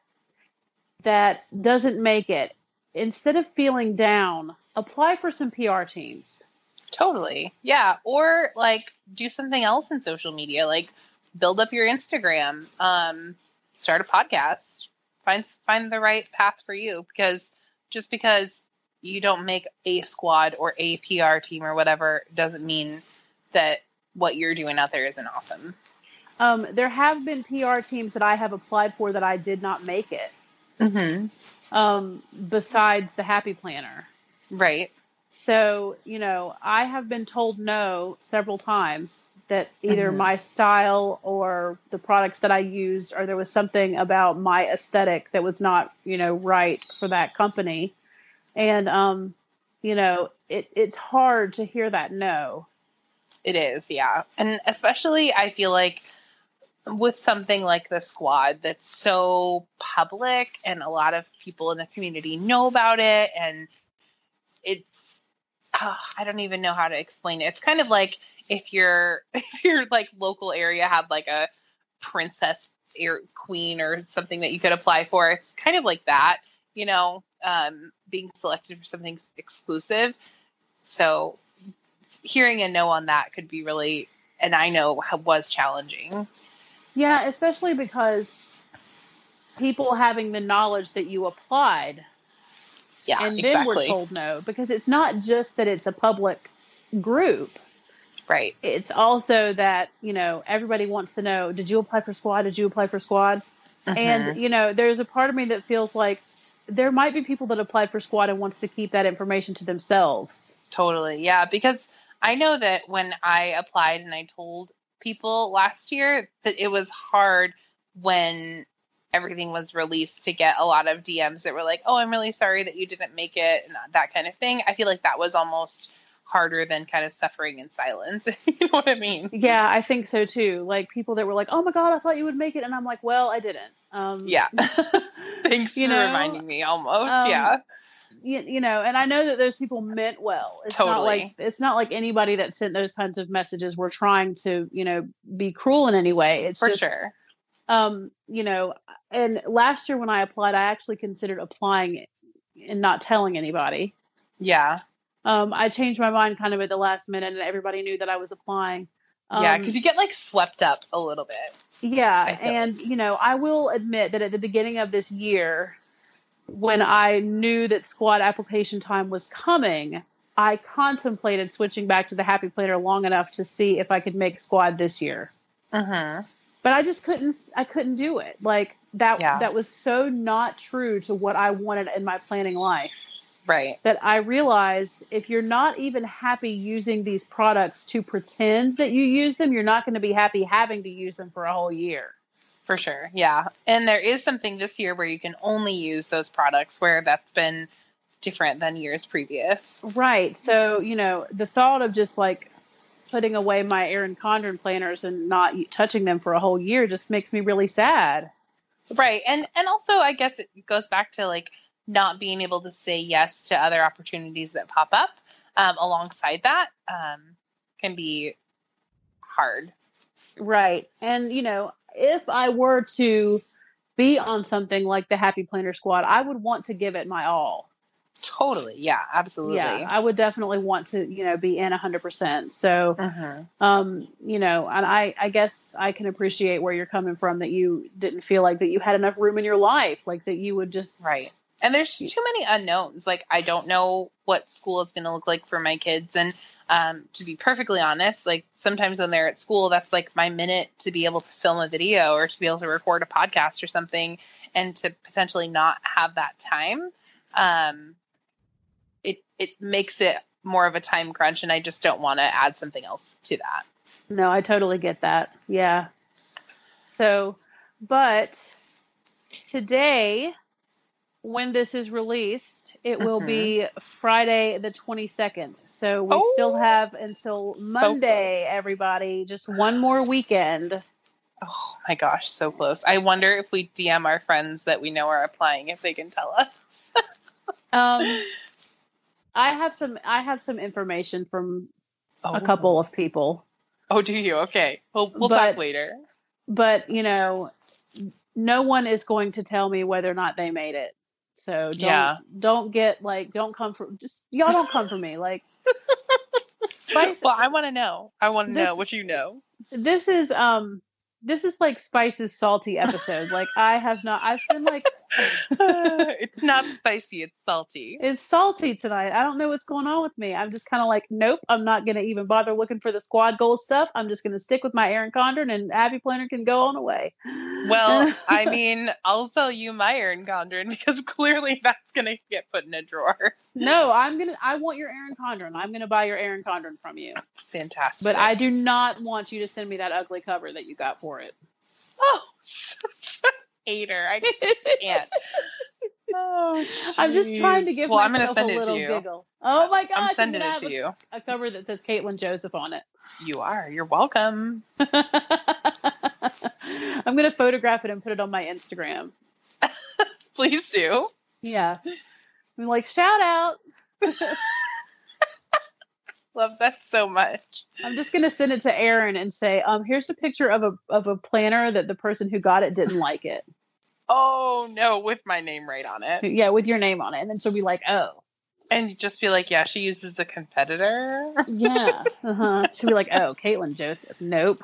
Speaker 2: that doesn't make it instead of feeling down apply for some pr teams
Speaker 1: Totally. Yeah. Or like do something else in social media, like build up your Instagram, um, start a podcast, find find the right path for you. Because just because you don't make a squad or a PR team or whatever doesn't mean that what you're doing out there isn't awesome.
Speaker 2: Um, there have been PR teams that I have applied for that I did not make it.
Speaker 1: Mm-hmm.
Speaker 2: Um, besides the Happy Planner.
Speaker 1: Right.
Speaker 2: So, you know, I have been told no several times that either
Speaker 1: Mhm.
Speaker 2: my style or the products that I used, or there was something about my aesthetic that was not, you know, right for that company. And, um, you know, it, it's hard to hear that no.
Speaker 1: It is, yeah. And especially I feel like with something like the squad that's so public and a lot of people in the community know about it and it's uh, I don't even know how to explain it. It's kind of like if your if your like local area had like a princess air queen or something that you could apply for. It's kind of like that, you know, um, being selected for something exclusive. So hearing a no on that could be really, and I know was challenging.
Speaker 2: Yeah, especially because people having the knowledge that you applied
Speaker 1: Yeah,
Speaker 2: and then
Speaker 1: exactly.
Speaker 2: we're told no because it's not just that it's a public group
Speaker 1: right.
Speaker 2: it's also that you know everybody wants to know did you apply for squad did you apply for squad and mm-hmm. you know there's a part of me that feels like there might be people that applied for squad and wants to keep that information to themselves
Speaker 1: Totally. Yeah, because I know that when I applied and I told people last year that it was hard when everything was released to get a lot of DMs that were like, "Oh, I'm really sorry that you didn't make it," and that kind of thing. I feel like that was almost harder than kind of suffering in silence. you know what I mean?
Speaker 2: yeah i think so too like people that were like oh my god i thought you would make it and i'm like well i didn't um
Speaker 1: Yeah. Thanks for
Speaker 2: know,
Speaker 1: reminding me almost.
Speaker 2: um,
Speaker 1: yeah.
Speaker 2: You, you know and i know that those people meant well it's not
Speaker 1: Totally.
Speaker 2: like it's not like anybody that sent those kinds of messages were trying to you know be cruel in any way it's
Speaker 1: For
Speaker 2: just
Speaker 1: sure.
Speaker 2: um you know and last year when i applied i actually considered applying and not telling anybody
Speaker 1: Yeah.
Speaker 2: um i changed my mind kind of at the last minute and everybody knew that i was applying um,
Speaker 1: yeah, because you get like swept up a little bit.
Speaker 2: yeah, and you know, I will admit that at the beginning of this year, when I knew that squad application time was coming, I contemplated switching back to the Happy Planner long enough to see if I could make squad this year.
Speaker 1: Mm-hmm.
Speaker 2: But I just couldn't. I couldn't do it. Like that.
Speaker 1: Yeah.
Speaker 2: That was so not true to what I wanted in my planning life
Speaker 1: Right.
Speaker 2: that I realized if you're not even happy using these products to pretend that you use them, you're not going to be happy having to use them for a whole year.
Speaker 1: For sure. Yeah. And there is something this year where you can only use those products where that's been different than years previous.
Speaker 2: Right. So, you know, the thought of just like putting away my Erin Condren planners and not touching them for a whole year just makes me really sad.
Speaker 1: Right. And and also I guess it goes back to like not being able to say yes to other opportunities that pop up um, alongside that um, can be hard.
Speaker 2: Right. And, you know, if I were to be on something like the Happy Planner Squad, I would want to give it my all.
Speaker 1: Totally. Yeah, absolutely.
Speaker 2: Yeah, I would definitely want to, you know, be in 100%. So,
Speaker 1: Mhm.
Speaker 2: um, you know, and I, I guess I can appreciate where you're coming from that you didn't feel like that you had enough room in your life, like that you would just,
Speaker 1: Right. And there's too many unknowns. Like I don't know what school is going to look like for my kids and um, to be perfectly honest, like sometimes when they're at school, that's like my minute to be able to film a video or to be able to record a podcast or something, and to potentially not have that time, um, it it makes it more of a time crunch, and I just don't want to add something else to that.
Speaker 2: No, I totally get that. Yeah. So, but today, when this is released, it will be Friday the 22nd. So we
Speaker 1: Oh.
Speaker 2: still have until Monday, everybody. Just one more weekend.
Speaker 1: Oh my gosh, so close. I wonder if we DM our friends that we know are applying if they can tell us.
Speaker 2: Um, I have some. I have some information from
Speaker 1: Oh.
Speaker 2: a couple of people,
Speaker 1: Oh, do you? Okay. We'll we'll
Speaker 2: But-
Speaker 1: talk later.
Speaker 2: but you know, no one is going to tell me whether or not they made it. So don't
Speaker 1: Yeah.
Speaker 2: don't get like don't come for just y'all don't come for me like Spice.
Speaker 1: Well, I want to know. I want to know what you know.
Speaker 2: This is um. This is like Spice's salty episode. Like I have not. I've been like,
Speaker 1: it's not spicy. It's salty.
Speaker 2: it's salty tonight. I don't know what's going on with me. I'm just kind of like, nope. I'm not gonna even bother looking for the squad goal stuff. I'm just gonna stick with my Erin Condren and Happy Planner can go on away.
Speaker 1: Well, I mean, I'll sell you my Erin Condren because clearly that's gonna get put in a drawer.
Speaker 2: no, I'm gonna. I want your Erin Condren. I'm gonna buy your Erin Condren from you.
Speaker 1: Fantastic.
Speaker 2: But I do not want you to send me that ugly cover that you got for it.
Speaker 1: oh, hater. I can't. Oh,
Speaker 2: I'm just trying to give
Speaker 1: Well, I'm
Speaker 2: myself
Speaker 1: gonna send
Speaker 2: a
Speaker 1: it
Speaker 2: little
Speaker 1: to you.
Speaker 2: giggle. Oh my gosh!
Speaker 1: I'm sending it to
Speaker 2: a-
Speaker 1: you.
Speaker 2: A cover that says Caitlin Joseph on it.
Speaker 1: You are. You're welcome.
Speaker 2: I'm gonna photograph it and put it on my Instagram.
Speaker 1: Please do.
Speaker 2: Yeah. I'm like, shout out.
Speaker 1: Love that so much.
Speaker 2: I'm just gonna send it to Erin and say, um, here's a picture of a of a planner that the person who got it didn't like it.
Speaker 1: Oh no, with my name right on it.
Speaker 2: Yeah, with your name on it. And then she'll be like, oh.
Speaker 1: And just be like, yeah, she uses a competitor.
Speaker 2: Yeah. Uh-huh. She'll be like, oh, Caitlin Joseph. Nope.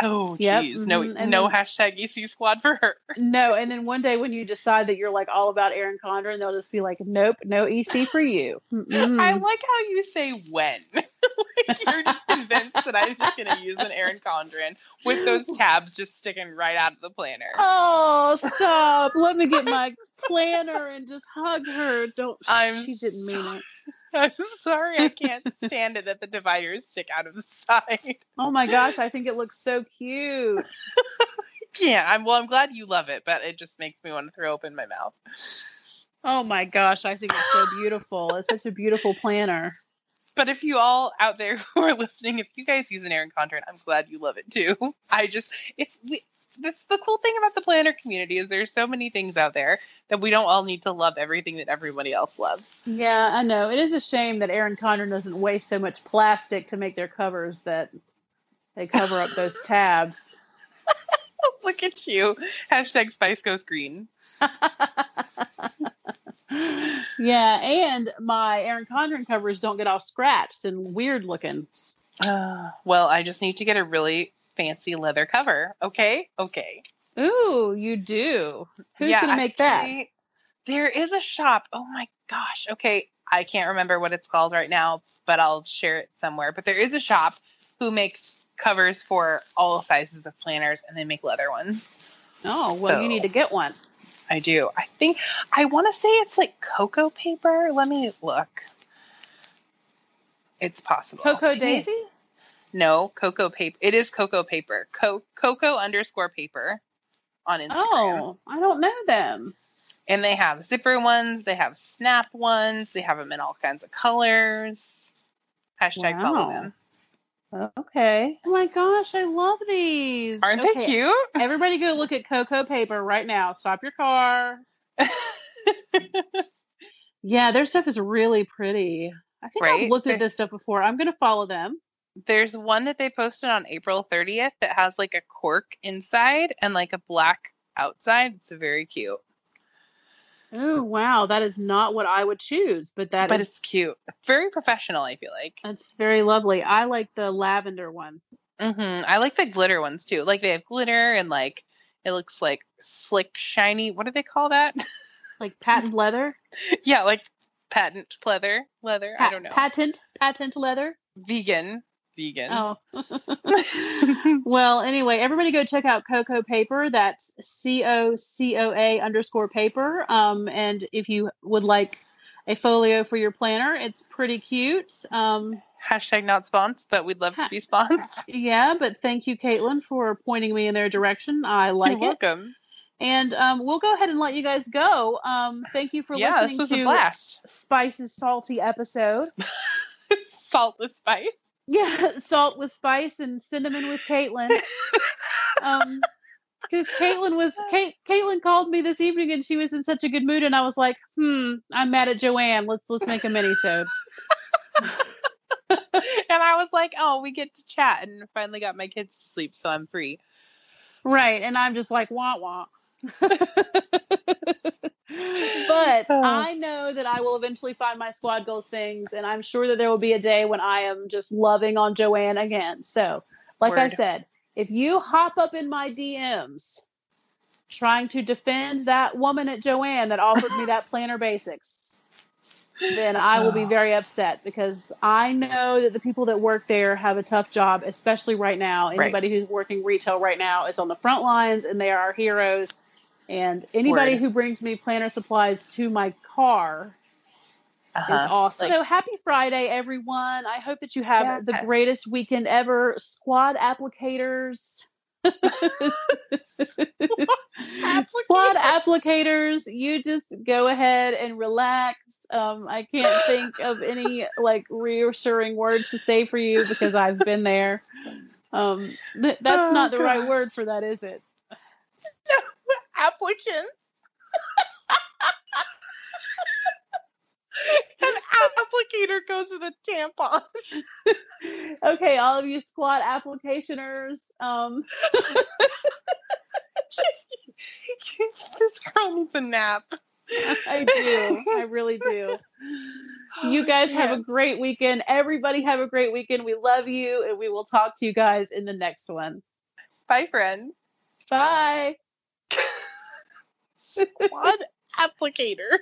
Speaker 1: Oh,
Speaker 2: Yep,
Speaker 1: jeez. No,
Speaker 2: mhm, and
Speaker 1: no
Speaker 2: then-
Speaker 1: hashtag EC squad for her.
Speaker 2: No, and then one day when you decide that you're like all about Erin Condren, they'll just be like, "Nope, no EC for you." Mm-mm.
Speaker 1: I like how you say when. like you're just convinced that I'm just gonna use an Erin Condren with those tabs just sticking right out of the planner.
Speaker 2: oh, stop! Let me get my planner and just hug her. Don't.
Speaker 1: I'm
Speaker 2: she didn't mean it.
Speaker 1: I'm sorry, I can't stand it that the dividers stick out of the side.
Speaker 2: Oh my gosh, I think it looks so cute.
Speaker 1: Yeah, I'm well. I'm glad you love it, but it just makes me want to throw open my mouth.
Speaker 2: Oh my gosh, I think it's so beautiful. It's such a beautiful planner.
Speaker 1: But if you all out there who are listening, if you guys use an Erin Condren, I'm glad you love it too. I just, it's we. That's the cool thing about the planner community is there's so many things out there that we don't all need to love everything that everybody else loves.
Speaker 2: Yeah, I know. It is a shame that Erin Condren doesn't waste so much plastic to make their covers that they cover up those tabs.
Speaker 1: Look at you. Hashtag Spice Goes Green.
Speaker 2: yeah, and my Erin Condren covers don't get all scratched and weird looking.
Speaker 1: Uh, well, I just need to get a really fancy leather cover. Okay, okay.
Speaker 2: Ooh, you do. Who's
Speaker 1: Yeah,
Speaker 2: gonna make that?
Speaker 1: There is a shop. Oh my gosh. Okay, I can't remember what it's called right now, but I'll share it somewhere. But there is a shop who makes covers for all sizes of planners, and they make leather ones.
Speaker 2: Oh, well, you need to get one.
Speaker 1: I do. I think I want to say it's like cocoa paper. Let me look. It's possible.
Speaker 2: Cocoa
Speaker 1: Maybe-
Speaker 2: Daisy?
Speaker 1: No, cocoa paper. It is cocoa paper. Co- cocoa underscore paper on Instagram.
Speaker 2: Oh, I don't know them.
Speaker 1: And they have zipper ones. They have snap ones. They have them in all kinds of colors. Hashtag follow them.
Speaker 2: Okay. Oh my gosh, I love these.
Speaker 1: Aren't
Speaker 2: okay.
Speaker 1: they cute?
Speaker 2: Everybody go look at Cocoa Paper right now. Stop your car. Yeah, their stuff is really pretty. I think I've looked at this stuff before. I'm gonna follow them.
Speaker 1: There's one that they posted on April 30th that has like a cork inside and like a black outside. It's very cute.
Speaker 2: Oh wow, that is not what I would choose, but that
Speaker 1: but
Speaker 2: is-
Speaker 1: it's cute. Very professional, I feel like.
Speaker 2: that's very lovely. I like the lavender one.
Speaker 1: hmm I like the glitter ones too. Like they have glitter and like it looks like slick, shiny. What do they call that?
Speaker 2: Like patent leather.
Speaker 1: yeah, like patent leather. Leather. I don't know.
Speaker 2: Patent patent leather.
Speaker 1: Vegan. Vegan.
Speaker 2: Oh. well, anyway, everybody go check out Cocoa Paper. That's C O C O A underscore paper. Um, and if you would like a folio for your planner, it's pretty cute. Um,
Speaker 1: Hashtag not spons, but we'd love to be spons.
Speaker 2: yeah, but thank you, Caitlin, for pointing me in their direction. I like
Speaker 1: You're
Speaker 2: it.
Speaker 1: welcome.
Speaker 2: And um, we'll go ahead and let you guys go. Um, thank you for
Speaker 1: Yeah,
Speaker 2: listening
Speaker 1: this was
Speaker 2: to
Speaker 1: a blast.
Speaker 2: Spice's Salty episode.
Speaker 1: Salt with spice.
Speaker 2: Yeah, salt with spice and cinnamon with Caitlin. um because Caitlin was Kate Caitlin called me this evening and she was in such a good mood and I was like, hmm, I'm mad at Joann. Let's let's make a mini sode.
Speaker 1: and I was like, oh, we get to chat and finally got my kids to sleep, so I'm free.
Speaker 2: Right. And I'm just like wah wah. But oh. I know that I will eventually find my squad goals things, and I'm sure that there will be a day when I am just loving on Joann again. So, like I said, if you hop up in my DMs trying to defend that woman at Joann that offered me that planner basics, then I will be oh. very upset because I know that the people that work there have a tough job, especially right now.
Speaker 1: Right.
Speaker 2: Anybody who's working retail right now is on the front lines and they are our heroes. And anybody
Speaker 1: Word.
Speaker 2: who brings me planner supplies to my car
Speaker 1: Uh-huh.
Speaker 2: is awesome.
Speaker 1: Like-
Speaker 2: so happy Friday, everyone. I hope that you have the greatest weekend ever. Squad applicators. Squad applicators, you just go ahead and relax. Um, I can't think of any like reassuring words to say for you because I've been there. Um, th- that's
Speaker 1: Oh,
Speaker 2: not the right word for that, is it?
Speaker 1: Applicant. An applicator goes with a tampon.
Speaker 2: Okay, all of you squad applicationers. Um,
Speaker 1: this girl needs a nap.
Speaker 2: I do. I really do. You guys have a great weekend. Everybody have a great weekend. We love you, and we will talk to you guys in the next one.
Speaker 1: Bye, friends.
Speaker 2: Bye.
Speaker 1: Squad applicator.